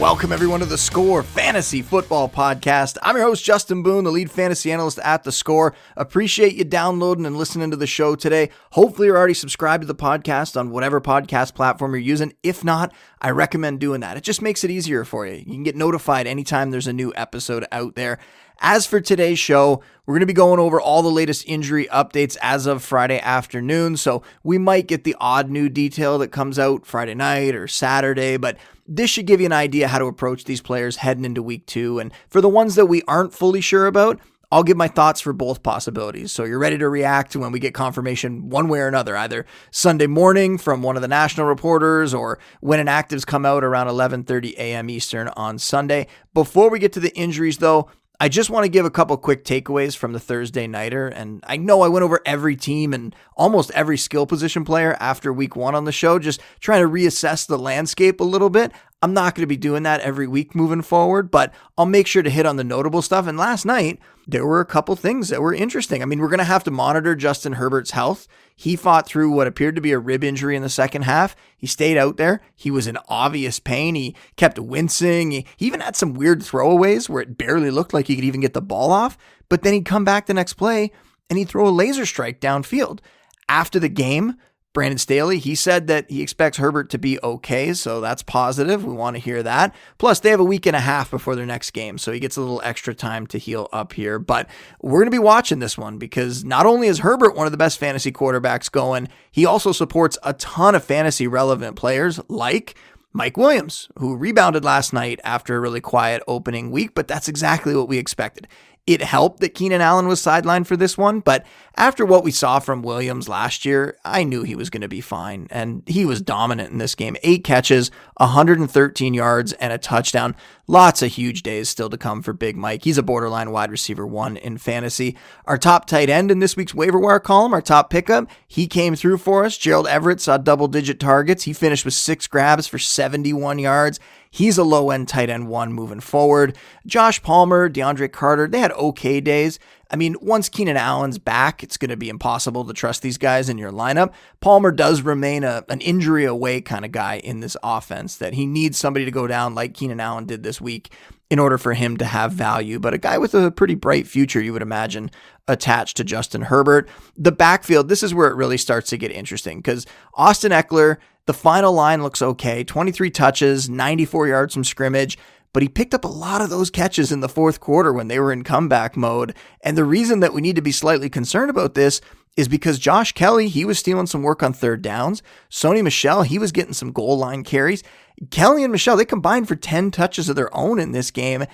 Welcome, everyone, to the Score Fantasy Football Podcast. I'm your host, Justin Boone, the lead fantasy analyst at The Score. Appreciate you downloading and listening to the show today. Hopefully, you're already subscribed to the podcast on whatever podcast platform you're using. If not, I recommend doing that. It just makes it easier for you. You can get notified anytime there's a new episode out there. As for today's show, we're going to be going over all the latest injury updates as of Friday afternoon. So we might get the odd new detail that comes out Friday night or Saturday, but this should give you an idea how to approach these players heading into week two. And for the ones that we aren't fully sure about, I'll give my thoughts for both possibilities. So you're ready to react when we get confirmation one way or another, either Sunday morning from one of the national reporters or when inactives come out around 11:30 a.m. Eastern on Sunday. Before we get to the injuries though, I just want to give a couple quick takeaways from the Thursday Nighter. And I know I went over every team and almost every skill position player after week one on the show, just trying to reassess the landscape a little bit. I'm not going to be doing that every week moving forward, but I'll make sure to hit on the notable stuff. And last night, there were a couple things that were interesting. I mean, we're going to have to monitor Justin Herbert's health. He fought through what appeared to be a rib injury in the second half. He stayed out there. He was in obvious pain. He kept wincing. He even had some weird throwaways where it barely looked like he could even get the ball off. But then he'd come back the next play and he'd throw a laser strike downfield. After the game, Brandon Staley, he said that he expects Herbert to be okay, so that's positive. We want to hear that. Plus, they have a week and a half before their next game, so he gets a little extra time to heal up here. But we're going to be watching this one because not only is Herbert one of the best fantasy quarterbacks going, he also supports a ton of fantasy relevant players like Mike Williams, who rebounded last night after a really quiet opening week, but that's exactly what we expected. It helped that Keenan Allen was sidelined for this one, but after what we saw from Williams last year, I knew he was going to be fine, and he was dominant in this game. Eight catches, 113 yards, and a touchdown. Lots of huge days still to come for Big Mike. He's a borderline wide receiver one in fantasy. Our top tight end in this week's waiver wire column, our top pickup, he came through for us. Gerald Everett saw double digit targets. He finished with six grabs for 71 yards. He's a low end tight end one moving forward. Josh Palmer, DeAndre Carter, they had okay days. I mean, once Keenan Allen's back, it's going to be impossible to trust these guys in your lineup. Palmer does remain a, an injury away kind of guy in this offense, that he needs somebody to go down like Keenan Allen did this week in order for him to have value. But a guy with a pretty bright future, you would imagine, attached to Justin Herbert. The backfield, this is where it really starts to get interesting because Austin Ekeler, the final line looks okay 23 touches, 94 yards from scrimmage but he picked up a lot of those catches in the fourth quarter when they were in comeback mode. And the reason that we need to be slightly concerned about this is because Josh Kelley, he was stealing some work on third downs. Sony Michel, he was getting some goal line carries. Kelley and Michel, they combined for 10 touches of their own in this game.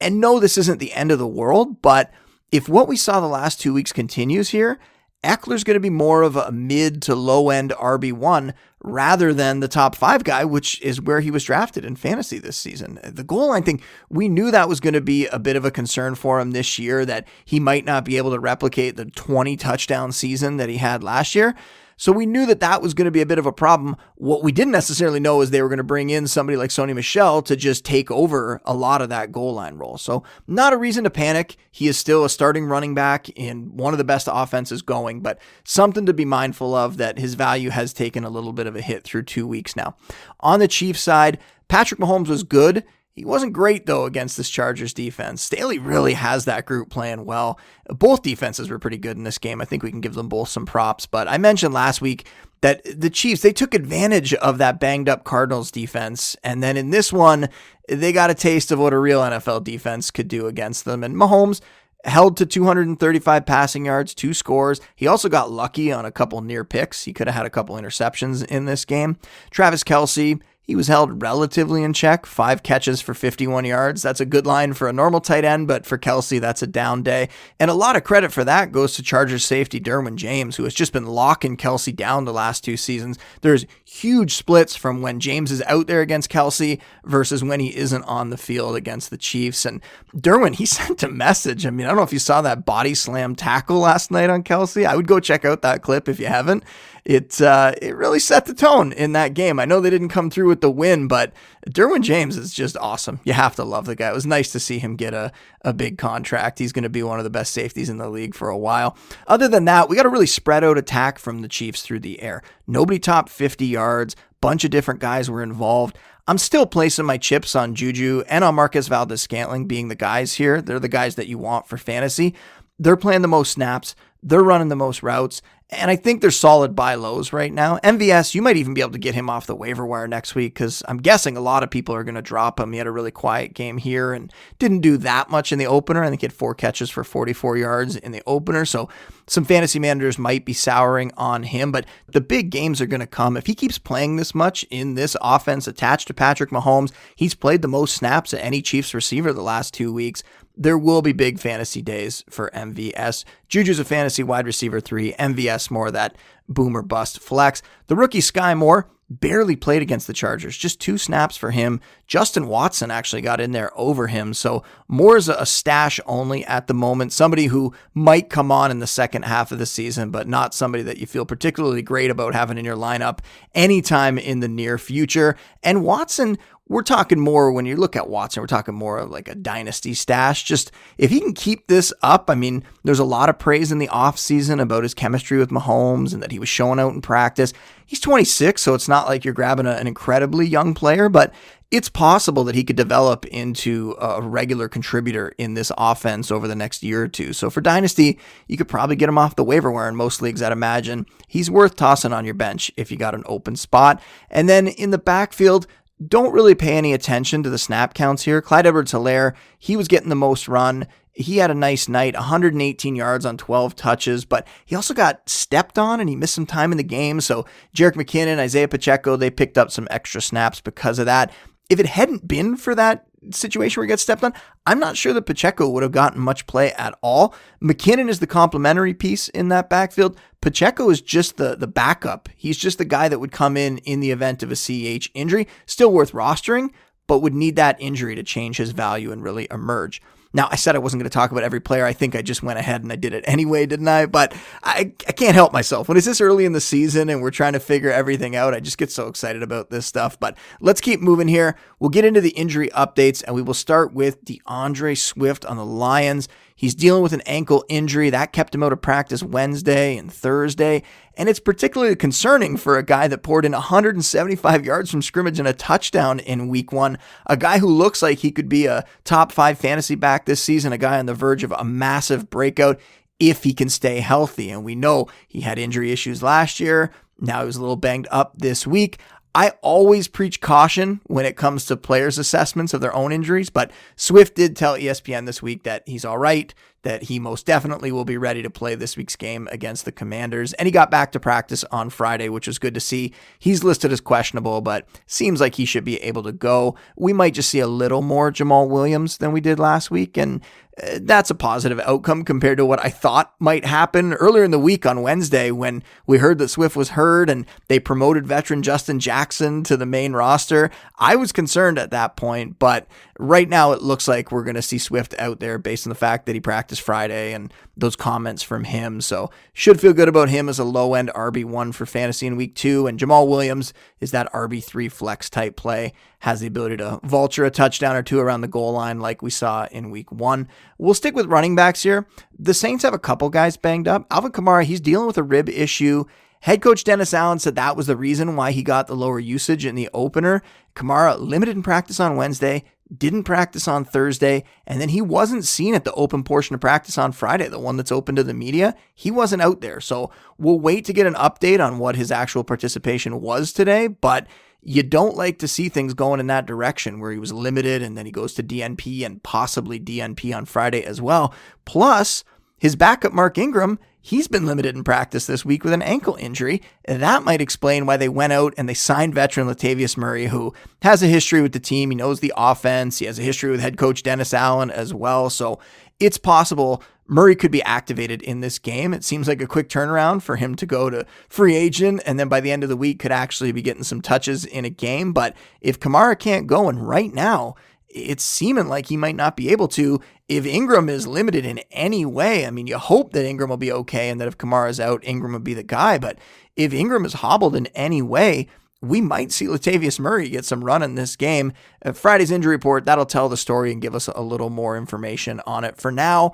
And no, this isn't the end of the world, but if what we saw the last two weeks continues here, Ekeler's going to be more of a mid to low end RB1 rather than the top five guy, which is where he was drafted in fantasy this season. The goal line thing, we knew that was going to be a bit of a concern for him this year, that he might not be able to replicate the 20 touchdown season that he had last year. So we knew that that was going to be a bit of a problem. What we didn't necessarily know is they were going to bring in somebody like Sony Michel to just take over a lot of that goal line role. So not a reason to panic. He is still a starting running back in one of the best offenses going, but something to be mindful of that his value has taken a little bit of a hit through two weeks now. On the Chiefs side, Patrick Mahomes was good. He wasn't great, though, against this Chargers defense. Staley really has that group playing well. Both defenses were pretty good in this game. I think we can give them both some props. But I mentioned last week that the Chiefs, they took advantage of that banged up Cardinals defense. And then in this one, they got a taste of what a real NFL defense could do against them. And Mahomes, held to 235 passing yards, two scores. He also got lucky on a couple near picks. He could have had a couple interceptions in this game. Travis Kelce, he was held relatively in check, five catches for 51 yards. That's a good line for a normal tight end, but for Kelce, that's a down day. And a lot of credit for that goes to Chargers safety Derwin James, who has just been locking Kelce down the last two seasons. There's huge splits from when James is out there against Kelce versus when he isn't on the field against the Chiefs. And Derwin, he sent a message. I mean, I don't know if you saw that body slam tackle last night on Kelce. I would go check out that clip if you haven't it uh, it really set the tone in that game. I know they didn't come through with the win, but Derwin James is just awesome. You have to love the guy. It was nice to see him get a, a big contract. He's going to be one of the best safeties in the league for a while. Other than that, we got a really spread out attack from the Chiefs through the air. Nobody topped 50 yards. Bunch of different guys were involved. I'm still placing my chips on Juju and on Marquez Valdes-Scantling being the guys here. They're the guys that you want for fantasy. They're playing the most snaps. They're running the most routes. And I think they're solid buy lows right now. MVS, you might even be able to get him off the waiver wire next week because I'm guessing a lot of people are going to drop him. He had a really quiet game here and didn't do that much in the opener. I think he had four catches for 44 yards in the opener. So some fantasy managers might be souring on him, but the big games are going to come. If he keeps playing this much in this offense attached to Patrick Mahomes, he's played the most snaps at any Chiefs receiver the last two weeks there will be big fantasy days for MVS. Juju's a fantasy wide receiver three, MVS more of that boomer bust flex. The rookie Skyy Moore barely played against the Chargers, just two snaps for him. Justin Watson actually got in there over him. So Moore is a stash only at the moment, somebody who might come on in the second half of the season, but not somebody that you feel particularly great about having in your lineup anytime in the near future. And Watson we're talking more when you look at Watson, we're talking more of like a dynasty stash. Just if he can keep this up, I mean, there's a lot of praise in the offseason about his chemistry with Mahomes and that he was showing out in practice. He's 26, so it's not like you're grabbing a, an incredibly young player, but it's possible that he could develop into a regular contributor in this offense over the next year or two. So for Dynasty, you could probably get him off the waiver wire in most leagues, I'd imagine. He's worth tossing on your bench if you got an open spot. And then in the backfield, don't really pay any attention to the snap counts here. Clyde Edwards Helaire, he was getting the most run. He had a nice night, 118 yards on 12 touches, but he also got stepped on and he missed some time in the game. So Jerick McKinnon, Isaiah Pacheco, they picked up some extra snaps because of that. If it hadn't been for that situation where he got stepped on, I'm not sure that Pacheco would have gotten much play at all. McKinnon is the complementary piece in that backfield. Pacheco is just the the backup. He's just the guy that would come in in the event of a CH injury. Still worth rostering, but would need that injury to change his value and really emerge. Now, I said I wasn't going to talk about every player. I think I just went ahead and I did it anyway, didn't I? But I, I can't help myself. When it's this early in the season and we're trying to figure everything out, I just get so excited about this stuff. But let's keep moving here. We'll get into the injury updates and we will start with D'Andre Swift on the Lions. He's dealing with an ankle injury that kept him out of practice Wednesday and Thursday. And it's particularly concerning for a guy that poured in 175 yards from scrimmage and a touchdown in week one. A guy who looks like he could be a top five fantasy back this season, a guy on the verge of a massive breakout if he can stay healthy. And we know he had injury issues last year. Now he was a little banged up this week. I always preach caution when it comes to players' assessments of their own injuries, but Swift did tell ESPN this week that he's all right, that he most definitely will be ready to play this week's game against the Commanders. And he got back to practice on Friday, which was good to see. He's listed as questionable, but seems like he should be able to go. We might just see a little more Jamaal Williams than we did last week. And that's a positive outcome compared to what I thought might happen earlier in the week on Wednesday when we heard that Swift was hurt and they promoted veteran Justin Jackson to the main roster. I was concerned at that point, but right now it looks like we're going to see Swift out there based on the fact that he practiced Friday and those comments from him. So should feel good about him as a low end RB1 for fantasy in week two. And Jamaal Williams is that RB3 flex type play, has the ability to vulture a touchdown or two around the goal line like we saw in week one. We'll stick with running backs here. The Saints have a couple guys banged up. Alvin Kamara, he's dealing with a rib issue. Head coach Dennis Allen said that was the reason why he got the lower usage in the opener. Kamara limited in practice on Wednesday, didn't practice on Thursday, and then he wasn't seen at the open portion of practice on Friday, the one that's open to the media. He wasn't out there. So we'll wait to get an update on what his actual participation was today, but you don't like to see things going in that direction where he was limited and then he goes to DNP and possibly DNP on Friday as well. Plus, his backup Mark Ingram, he's been limited in practice this week with an ankle injury. That might explain why they went out and they signed veteran Latavius Murray, who has a history with the team. He knows the offense. He has a history with head coach Dennis Allen as well. So it's possible Murray could be activated in this game. It seems like a quick turnaround for him to go to free agent and then by the end of the week could actually be getting some touches in a game. But if Kamara can't go, and right now it's seeming like he might not be able to if Ingram is limited in any way. I mean, you hope that Ingram will be okay and that if Kamara's out, Ingram would be the guy. But if Ingram is hobbled in any way, we might see Latavius Murray get some run in this game. Uh, Friday's injury report, that'll tell the story and give us a little more information on it. For now,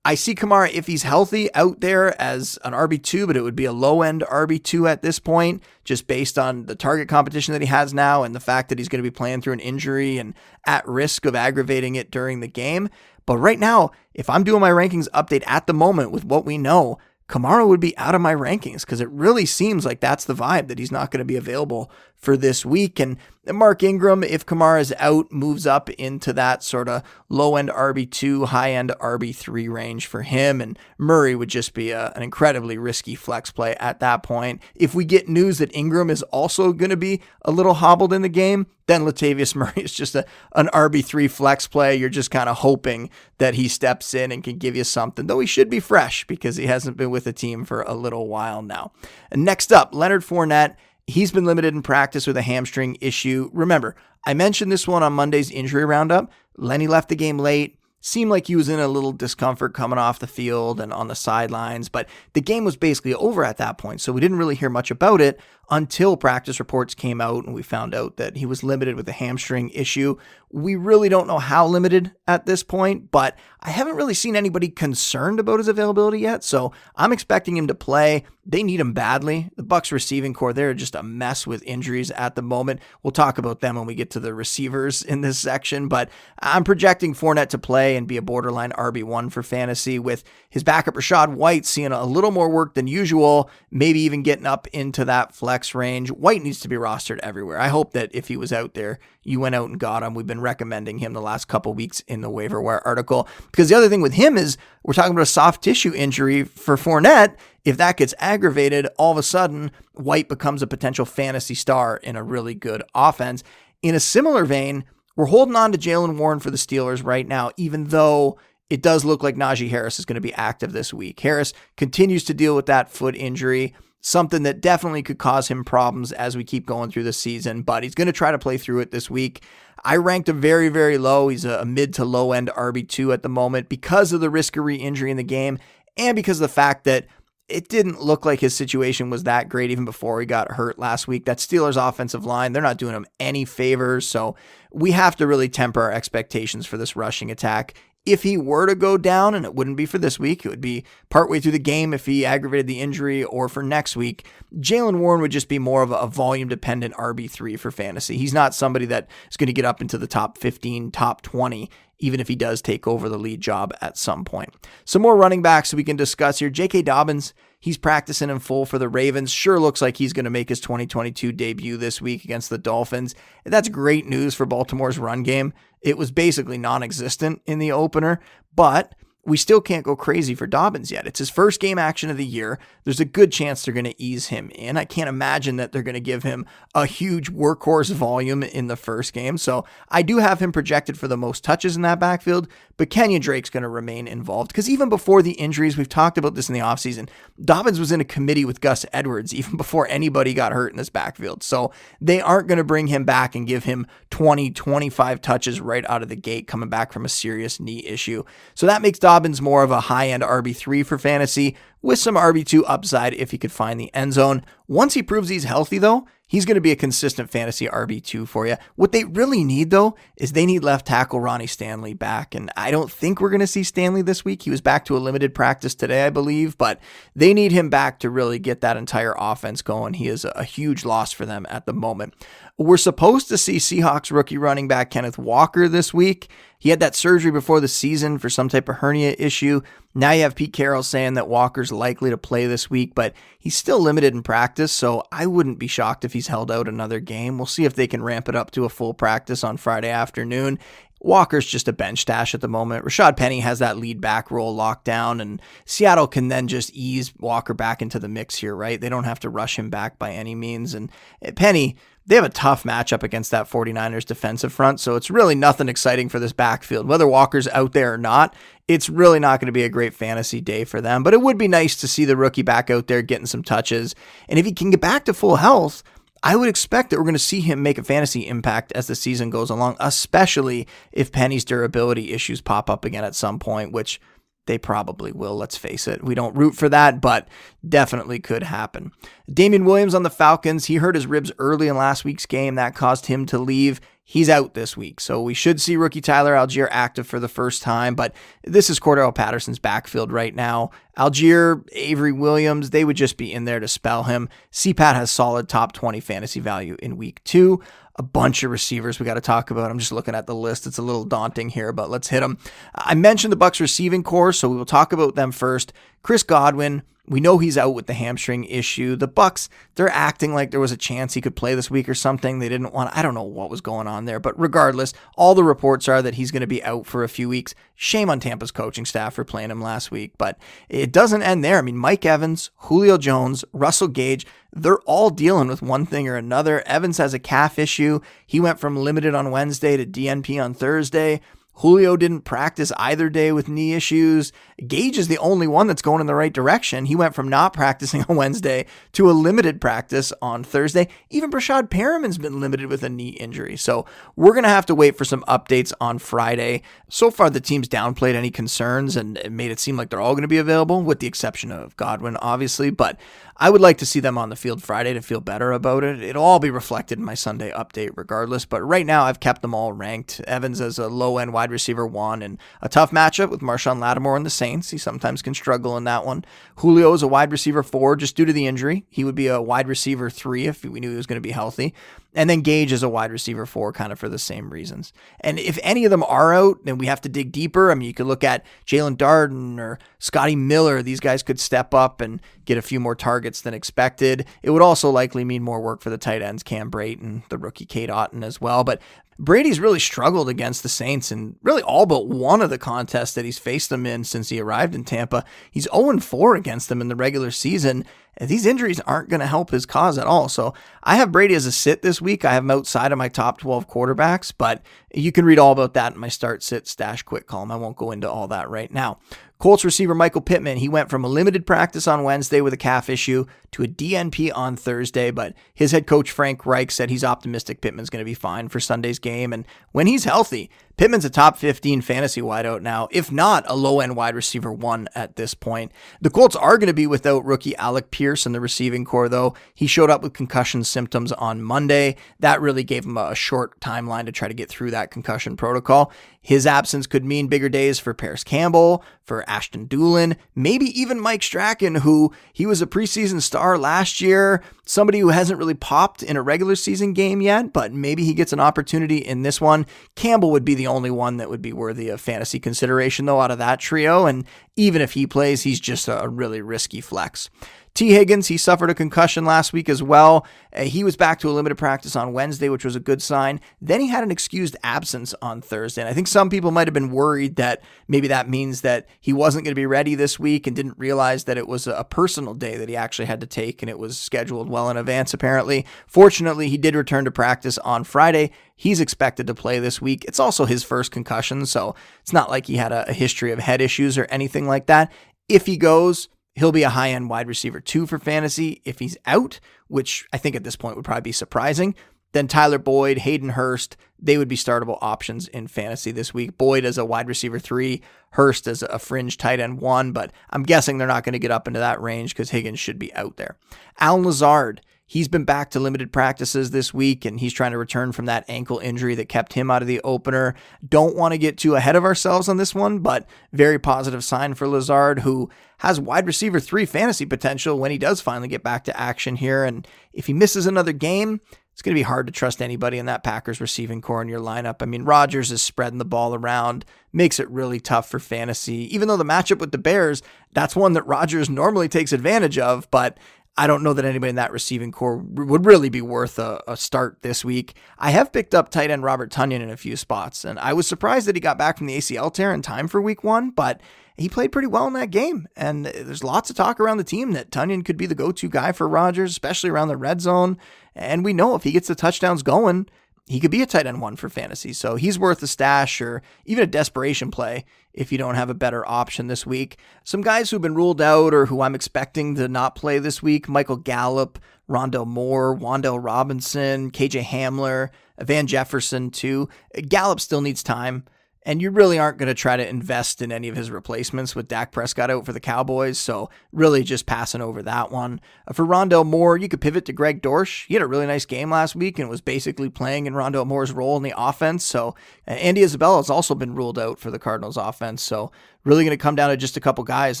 I see Kamara, if he's healthy, out there as an RB2, but it would be a low end RB2 at this point, just based on the target competition that he has now and the fact that he's going to be playing through an injury and at risk of aggravating it during the game. But right now, if I'm doing my rankings update at the moment with what we know, Kamara would be out of my rankings because it really seems like that's the vibe that he's not going to be available for this week. And Mark Ingram, if Kamara is out, moves up into that sort of low end RB2, high end RB3 range for him. And Murray would just be a, an incredibly risky flex play at that point. If we get news that Ingram is also going to be a little hobbled in the game, then Latavius Murray is just a, an RB3 flex play. You're just kind of hoping that he steps in and can give you something, though he should be fresh because he hasn't been with the team for a little while now. And next up, Leonard Fournette He's been limited in practice with a hamstring issue. Remember, I mentioned this one on Monday's injury roundup. Lenny left the game late. Seemed like he was in a little discomfort coming off the field and on the sidelines, but the game was basically over at that point, so we didn't really hear much about it until practice reports came out and we found out that he was limited with a hamstring issue. We really don't know how limited at this point, but I haven't really seen anybody concerned about his availability yet, so I'm expecting him to play. They need him badly. The Bucs receiving corps, they're just a mess with injuries at the moment. We'll talk about them when we get to the receivers in this section, but I'm projecting Fournette to play and be a borderline RB1 for fantasy with his backup Rachaad White seeing a little more work than usual, maybe even getting up into that flex flex range. White needs to be rostered everywhere. I hope that if he was out there, you went out and got him. We've been recommending him the last couple weeks in the waiver wire article. Because the other thing with him is we're talking about a soft tissue injury for Fournette. If that gets aggravated, all of a sudden, White becomes a potential fantasy star in a really good offense. In a similar vein, we're holding on to Jaylen Warren for the Steelers right now, even though it does look like Najee Harris is going to be active this week. Harris continues to deal with that foot injury something that definitely could cause him problems as we keep going through the season, but he's going to try to play through it this week. I ranked him very, very low. He's a mid to low end RB2 at the moment because of the risk of re injury in the game and because of the fact that it didn't look like his situation was that great even before he got hurt last week. That Steelers offensive line, they're not doing him any favors. So we have to really temper our expectations for this rushing attack if he were to go down, and it wouldn't be for this week, it would be partway through the game if he aggravated the injury or for next week, Jaylen Warren would just be more of a, volume dependent RB3 for fantasy. He's not somebody that is going to get up into the top 15, top 20, even if he does take over the lead job at some point. Some more running backs we can discuss here. J.K. Dobbins He's practicing in full for the Ravens. Sure looks like he's going to make his 2022 debut this week against the Dolphins. That's great news for Baltimore's run game. It was basically non existent in the opener, but we still can't go crazy for Dobbins yet. It's his first game action of the year. There's a good chance they're going to ease him in. I can't imagine that they're going to give him a huge workhorse volume in the first game. So I do have him projected for the most touches in that backfield, but Kenyan Drake's going to remain involved because even before the injuries, we've talked about this in the offseason, Dobbins was in a committee with Gus Edwards even before anybody got hurt in this backfield. So they aren't going to bring him back and give him 20, 25 touches right out of the gate coming back from a serious knee issue. So that makes Dobbins more of a high end RB3 for fantasy with some RB2 upside if he could find the end zone. Once he proves he's healthy, though, He's going to be a consistent fantasy RB2 for you. What they really need, though, is they need left tackle Ronnie Stanley back. And I don't think we're going to see Stanley this week. He was back to a limited practice today, I believe, but they need him back to really get that entire offense going. He is a huge loss for them at the moment. We're supposed to see Seahawks rookie running back Kenneth Walker this week. He had that surgery before the season for some type of hernia issue. Now you have Pete Carroll saying that Walker's likely to play this week, but he's still limited in practice, so I wouldn't be shocked if he's held out another game. We'll see if they can ramp it up to a full practice on Friday afternoon. Walker's just a bench stash at the moment. Rashaad Penny has that lead back role locked down, and Seattle can then just ease Walker back into the mix here, right? They don't have to rush him back by any means. And eh, Penny, they have a tough matchup against that 49ers defensive front, so it's really nothing exciting for this backfield. Whether Walker's out there or not, it's really not going to be a great fantasy day for them, but it would be nice to see the rookie back out there getting some touches. And if he can get back to full health, I would expect that we're going to see him make a fantasy impact as the season goes along, especially if Penny's durability issues pop up again at some point, which they probably will, let's face it. We don't root for that, but definitely could happen. Damien Williams on the Falcons, he hurt his ribs early in last week's game. That caused him to leave. He's out this week. So we should see rookie Tyler Allgeier active for the first time, but this is Cordarrelle Patterson's backfield right now. Allgeier, Avery Williams, they would just be in there to spell him. CPAT has solid top 20 fantasy value in week two. A bunch of receivers we got to talk about. I'm just looking at the list. It's a little daunting here, but let's hit them. I mentioned the Bucs receiving corps, so we will talk about them first. Chris Godwin, we know he's out with the hamstring issue. The Bucs, they're acting like there was a chance he could play this week or something. They didn't want I don't know what was going on there, but regardless, all the reports are that he's going to be out for a few weeks. Shame on Tampa's coaching staff for playing him last week, but it doesn't end there. I mean, Mike Evans, Julio Jones, Russell Gage, they're all dealing with one thing or another. Evans has a calf issue. He went from limited on Wednesday to DNP on Thursday. Julio didn't practice either day with knee issues. Gage is the only one that's going in the right direction. He went from not practicing on Wednesday to a limited practice on Thursday. Even Breshad Perriman's been limited with a knee injury. So we're going to have to wait for some updates on Friday. So far, the team's downplayed any concerns and made it seem like they're all going to be available, with the exception of Godwin, obviously. But I would like to see them on the field Friday to feel better about it. It'll all be reflected in my Sunday update regardless, but right now I've kept them all ranked. Evans as a low end wide receiver one and a tough matchup with Marshon Lattimore and the Saints. He sometimes can struggle in that one. Julio is a wide receiver four just due to the injury. He would be a wide receiver three if we knew he was going to be healthy. And then Gage is a wide receiver four, kind of for the same reasons. And if any of them are out, then we have to dig deeper. I mean, you could look at Jaelon Darden or Scotty Miller. These guys could step up and get a few more targets than expected. It would also likely mean more work for the tight ends, Cam Brate, the rookie Cade Otton as well. But Brady's really struggled against the Saints in really all but one of the contests that he's faced them in since he arrived in Tampa. He's 0 4 against them in the regular season. These injuries aren't going to help his cause at all. So I have Brady as a sit this week. I have him outside of my top 12 quarterbacks, but you can read all about that in my start, sit, stash, quick column. I won't go into all that right now. Colts receiver Michael Pittman, he went from a limited practice on Wednesday with a calf issue to a DNP on Thursday, but his head coach Frank Reich said he's optimistic Pittman's going to be fine for Sunday's game. And when he's healthy, Pittman's a top 15 fantasy wideout now, if not a low end wide receiver one at this point. The Colts are going to be without rookie Alec Pierce in the receiving corps, though. He showed up with concussion symptoms on Monday. That really gave him a short timeline to try to get through that concussion protocol. His absence could mean bigger days for Parris Campbell, for Ashton Dulin, maybe even Mike Strachan, who he was a preseason star last year, somebody who hasn't really popped in a regular season game yet, but maybe he gets an opportunity in this one. Campbell would be the only one that would be worthy of fantasy consideration, though, out of that trio. And even if he plays, he's just a really risky flex. Tee Higgins, he suffered a concussion last week as well. Uh, he was back to a limited practice on Wednesday, which was a good sign. Then he had an excused absence on Thursday. And I think some people might have been worried that maybe that means that he wasn't going to be ready this week and didn't realize that it was a personal day that he actually had to take and it was scheduled well in advance, apparently. Fortunately, he did return to practice on Friday. He's expected to play this week. It's also his first concussion, so it's not like he had a, a history of head issues or anything like that. If he goes, he'll be a high end wide receiver two for fantasy. If he's out, which I think at this point would probably be surprising, then Tyler Boyd, Hayden Hurst, they would be startable options in fantasy this week. Boyd as a wide receiver three, Hurst as a fringe tight end one, but I'm guessing they're not going to get up into that range because Higgins should be out there. Allen Lazard, He's been back to limited practices this week and he's trying to return from that ankle injury that kept him out of the opener. Don't want to get too ahead of ourselves on this one, but very positive sign for Lazard, who has wide receiver three fantasy potential when he does finally get back to action here. And if he misses another game, it's going to be hard to trust anybody in that Packers receiving corps in your lineup. I mean, Rodgers is spreading the ball around, makes it really tough for fantasy. Even though the matchup with the Bears, that's one that Rodgers normally takes advantage of, but I don't know that anybody in that receiving corps would really be worth a, a, start this week. I have picked up tight end Robert Tonyan in a few spots, and I was surprised that he got back from the ACL tear in time for week one, but he played pretty well in that game. And there's lots of talk around the team that Tonyan could be the go to guy for Rodgers, especially around the red zone. And we know if he gets the touchdowns going, he could be a tight end one for fantasy. So he's worth a stash or even a desperation play if you don't have a better option this week. Some guys who've been ruled out or who I'm expecting to not play this week Michael Gallup, Rondale Moore, Wan'Dale Robinson, KJ Hamler, Van Jefferson, too. Gallup still needs time. And you really aren't going to try to invest in any of his replacements with Dak Prescott out for the Cowboys. So, really just passing over that one. Uh, for Rondale Moore, you could pivot to Greg Dortch. He had a really nice game last week and was basically playing in Rondale Moore's role in the offense. So, uh, Andy Isabella has also been ruled out for the Cardinals offense. So, really going to come down to just a couple guys,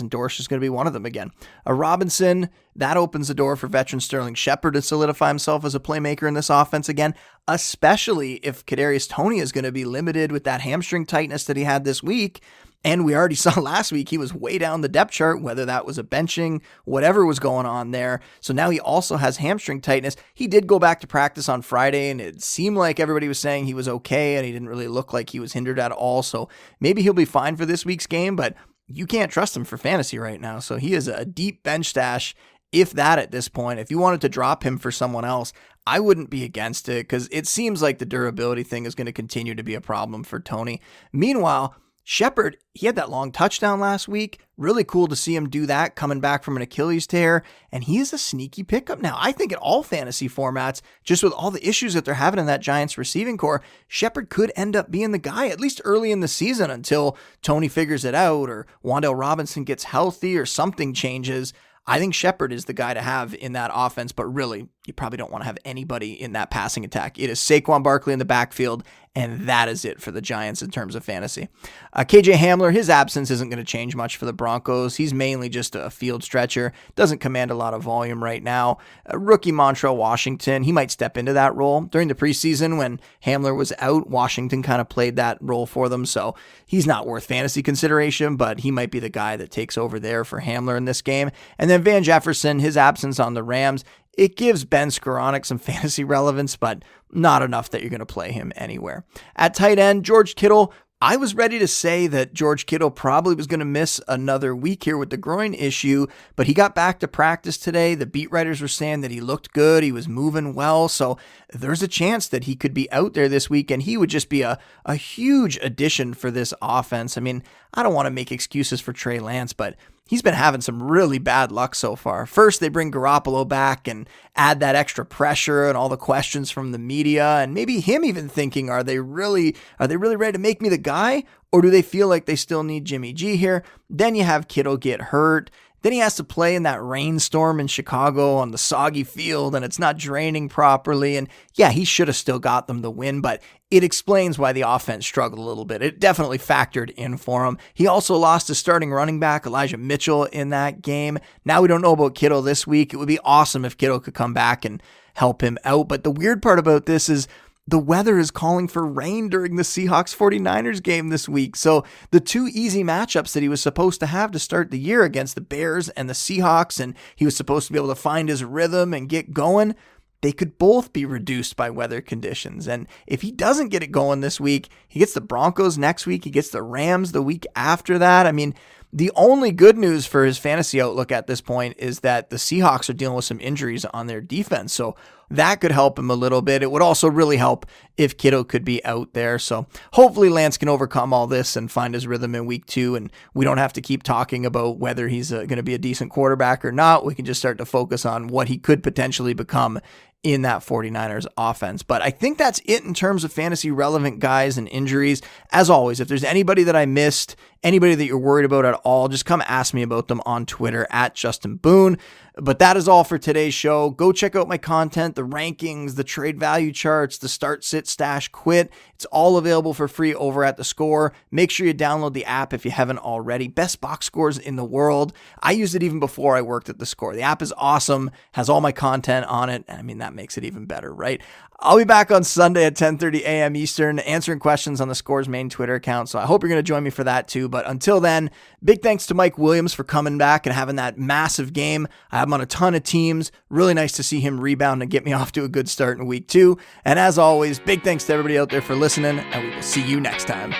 and Dortch is going to be one of them again. A Robinson, that opens the door for veteran Sterling Shepard to solidify himself as a playmaker in this offense again, especially if Kadarius Toney is going to be limited with that hamstring tightness that he had this week. And we already saw last week he was way down the depth chart, whether that was a benching, whatever was going on there. So now he also has hamstring tightness. He did go back to practice on Friday, and it seemed like everybody was saying he was okay, and he didn't really look like he was hindered at all. So maybe he'll be fine for this week's game, but you can't trust him for fantasy right now. So he is a deep bench stash if that at this point. If you wanted to drop him for someone else, I wouldn't be against it because it seems like the durability thing is going to continue to be a problem for Toney. Meanwhile, Shepard, he had that long touchdown last week. Really cool to see him do that coming back from an Achilles tear. And he is a sneaky pickup now. I think in all fantasy formats, just with all the issues that they're having in that Giants receiving corps, Shepard could end up being the guy, at least early in the season until Toney figures it out or Wan'Dale Robinson gets healthy or something changes. I think Shepard is the guy to have in that offense, but really, you probably don't want to have anybody in that passing attack. It is Saquon Barkley in the backfield, and that is it for the Giants in terms of fantasy. Uh, KJ Hamler, his absence isn't going to change much for the Broncos. He's mainly just a field stretcher, doesn't command a lot of volume right now. Uh, rookie Montrell Washington, he might step into that role. During the preseason, when Hamler was out, Washington kind of played that role for them, so he's not worth fantasy consideration, but he might be the guy that takes over there for Hamler in this game. And then Van Jefferson, his absence on the Rams, it gives Ben Skowronek some fantasy relevance, but not enough that you're going to play him anywhere. At tight end, George Kittle, I was ready to say that George Kittle probably was going to miss another week here with the groin issue, but he got back to practice today. The beat writers were saying that he looked good, he was moving well, so there's a chance that he could be out there this week and he would just be a, a huge addition for this offense. I mean, I don't want to make excuses for Trey Lance, but he's been having some really bad luck so far. First, they bring Garoppolo back and add that extra pressure and all the questions from the media, and maybe him even thinking, are they really are they really ready to make me the guy, or do they feel like they still need Jimmy G here? Then you have Kittle get hurt. Then he has to play in that rainstorm in Chicago on the soggy field and it's not draining properly. And yeah, he should have still got them the win, but it explains why the offense struggled a little bit. It definitely factored in for him. He also lost his starting running back, Elijah Mitchell, in that game. Now we don't know about Kittle this week. It would be awesome if Kittle could come back and help him out. But the weird part about this is the weather is calling for rain during the Seahawks 49ers game this week. So, the two easy matchups that he was supposed to have to start the year against the Bears and the Seahawks, and he was supposed to be able to find his rhythm and get going, they could both be reduced by weather conditions. And if he doesn't get it going this week, he gets the Broncos next week, he gets the Rams the week after that. I mean, the only good news for his fantasy outlook at this point is that the Seahawks are dealing with some injuries on their defense. So that could help him a little bit. It would also really help if Kittle could be out there. So hopefully Lance can overcome all this and find his rhythm in week two. And we don't have to keep talking about whether he's uh, going to be a decent quarterback or not. We can just start to focus on what he could potentially become in that 49ers offense. But I think that's it in terms of fantasy relevant guys and injuries. As always, if there's anybody that I missed, anybody that you're worried about at all, just come ask me about them on Twitter at Justin Boone. But that is all for today's show. Go check out my content, the rankings, the trade value charts, the start, sit, stash, quit. It's all available for free over at the score. Make sure you download the app if you haven't already. Best box scores in the world. I used it even before I worked at the score. The app is awesome, has all my content on it. I mean, that makes it even better, right? I'll be back on Sunday at 10:30 a.m. Eastern answering questions on the Scores main Twitter account. So I hope you're going to join me for that too. But until then, big thanks to Mike Williams for coming back and having that massive game. I have him on a ton of teams. Really nice to see him rebound and get me off to a good start in week 2. And as always, big thanks to everybody out there for listening and we will see you next time.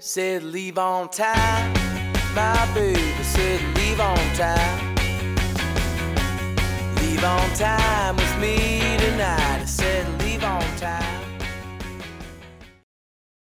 Said leave on time. My baby said leave on time. Leave on time with me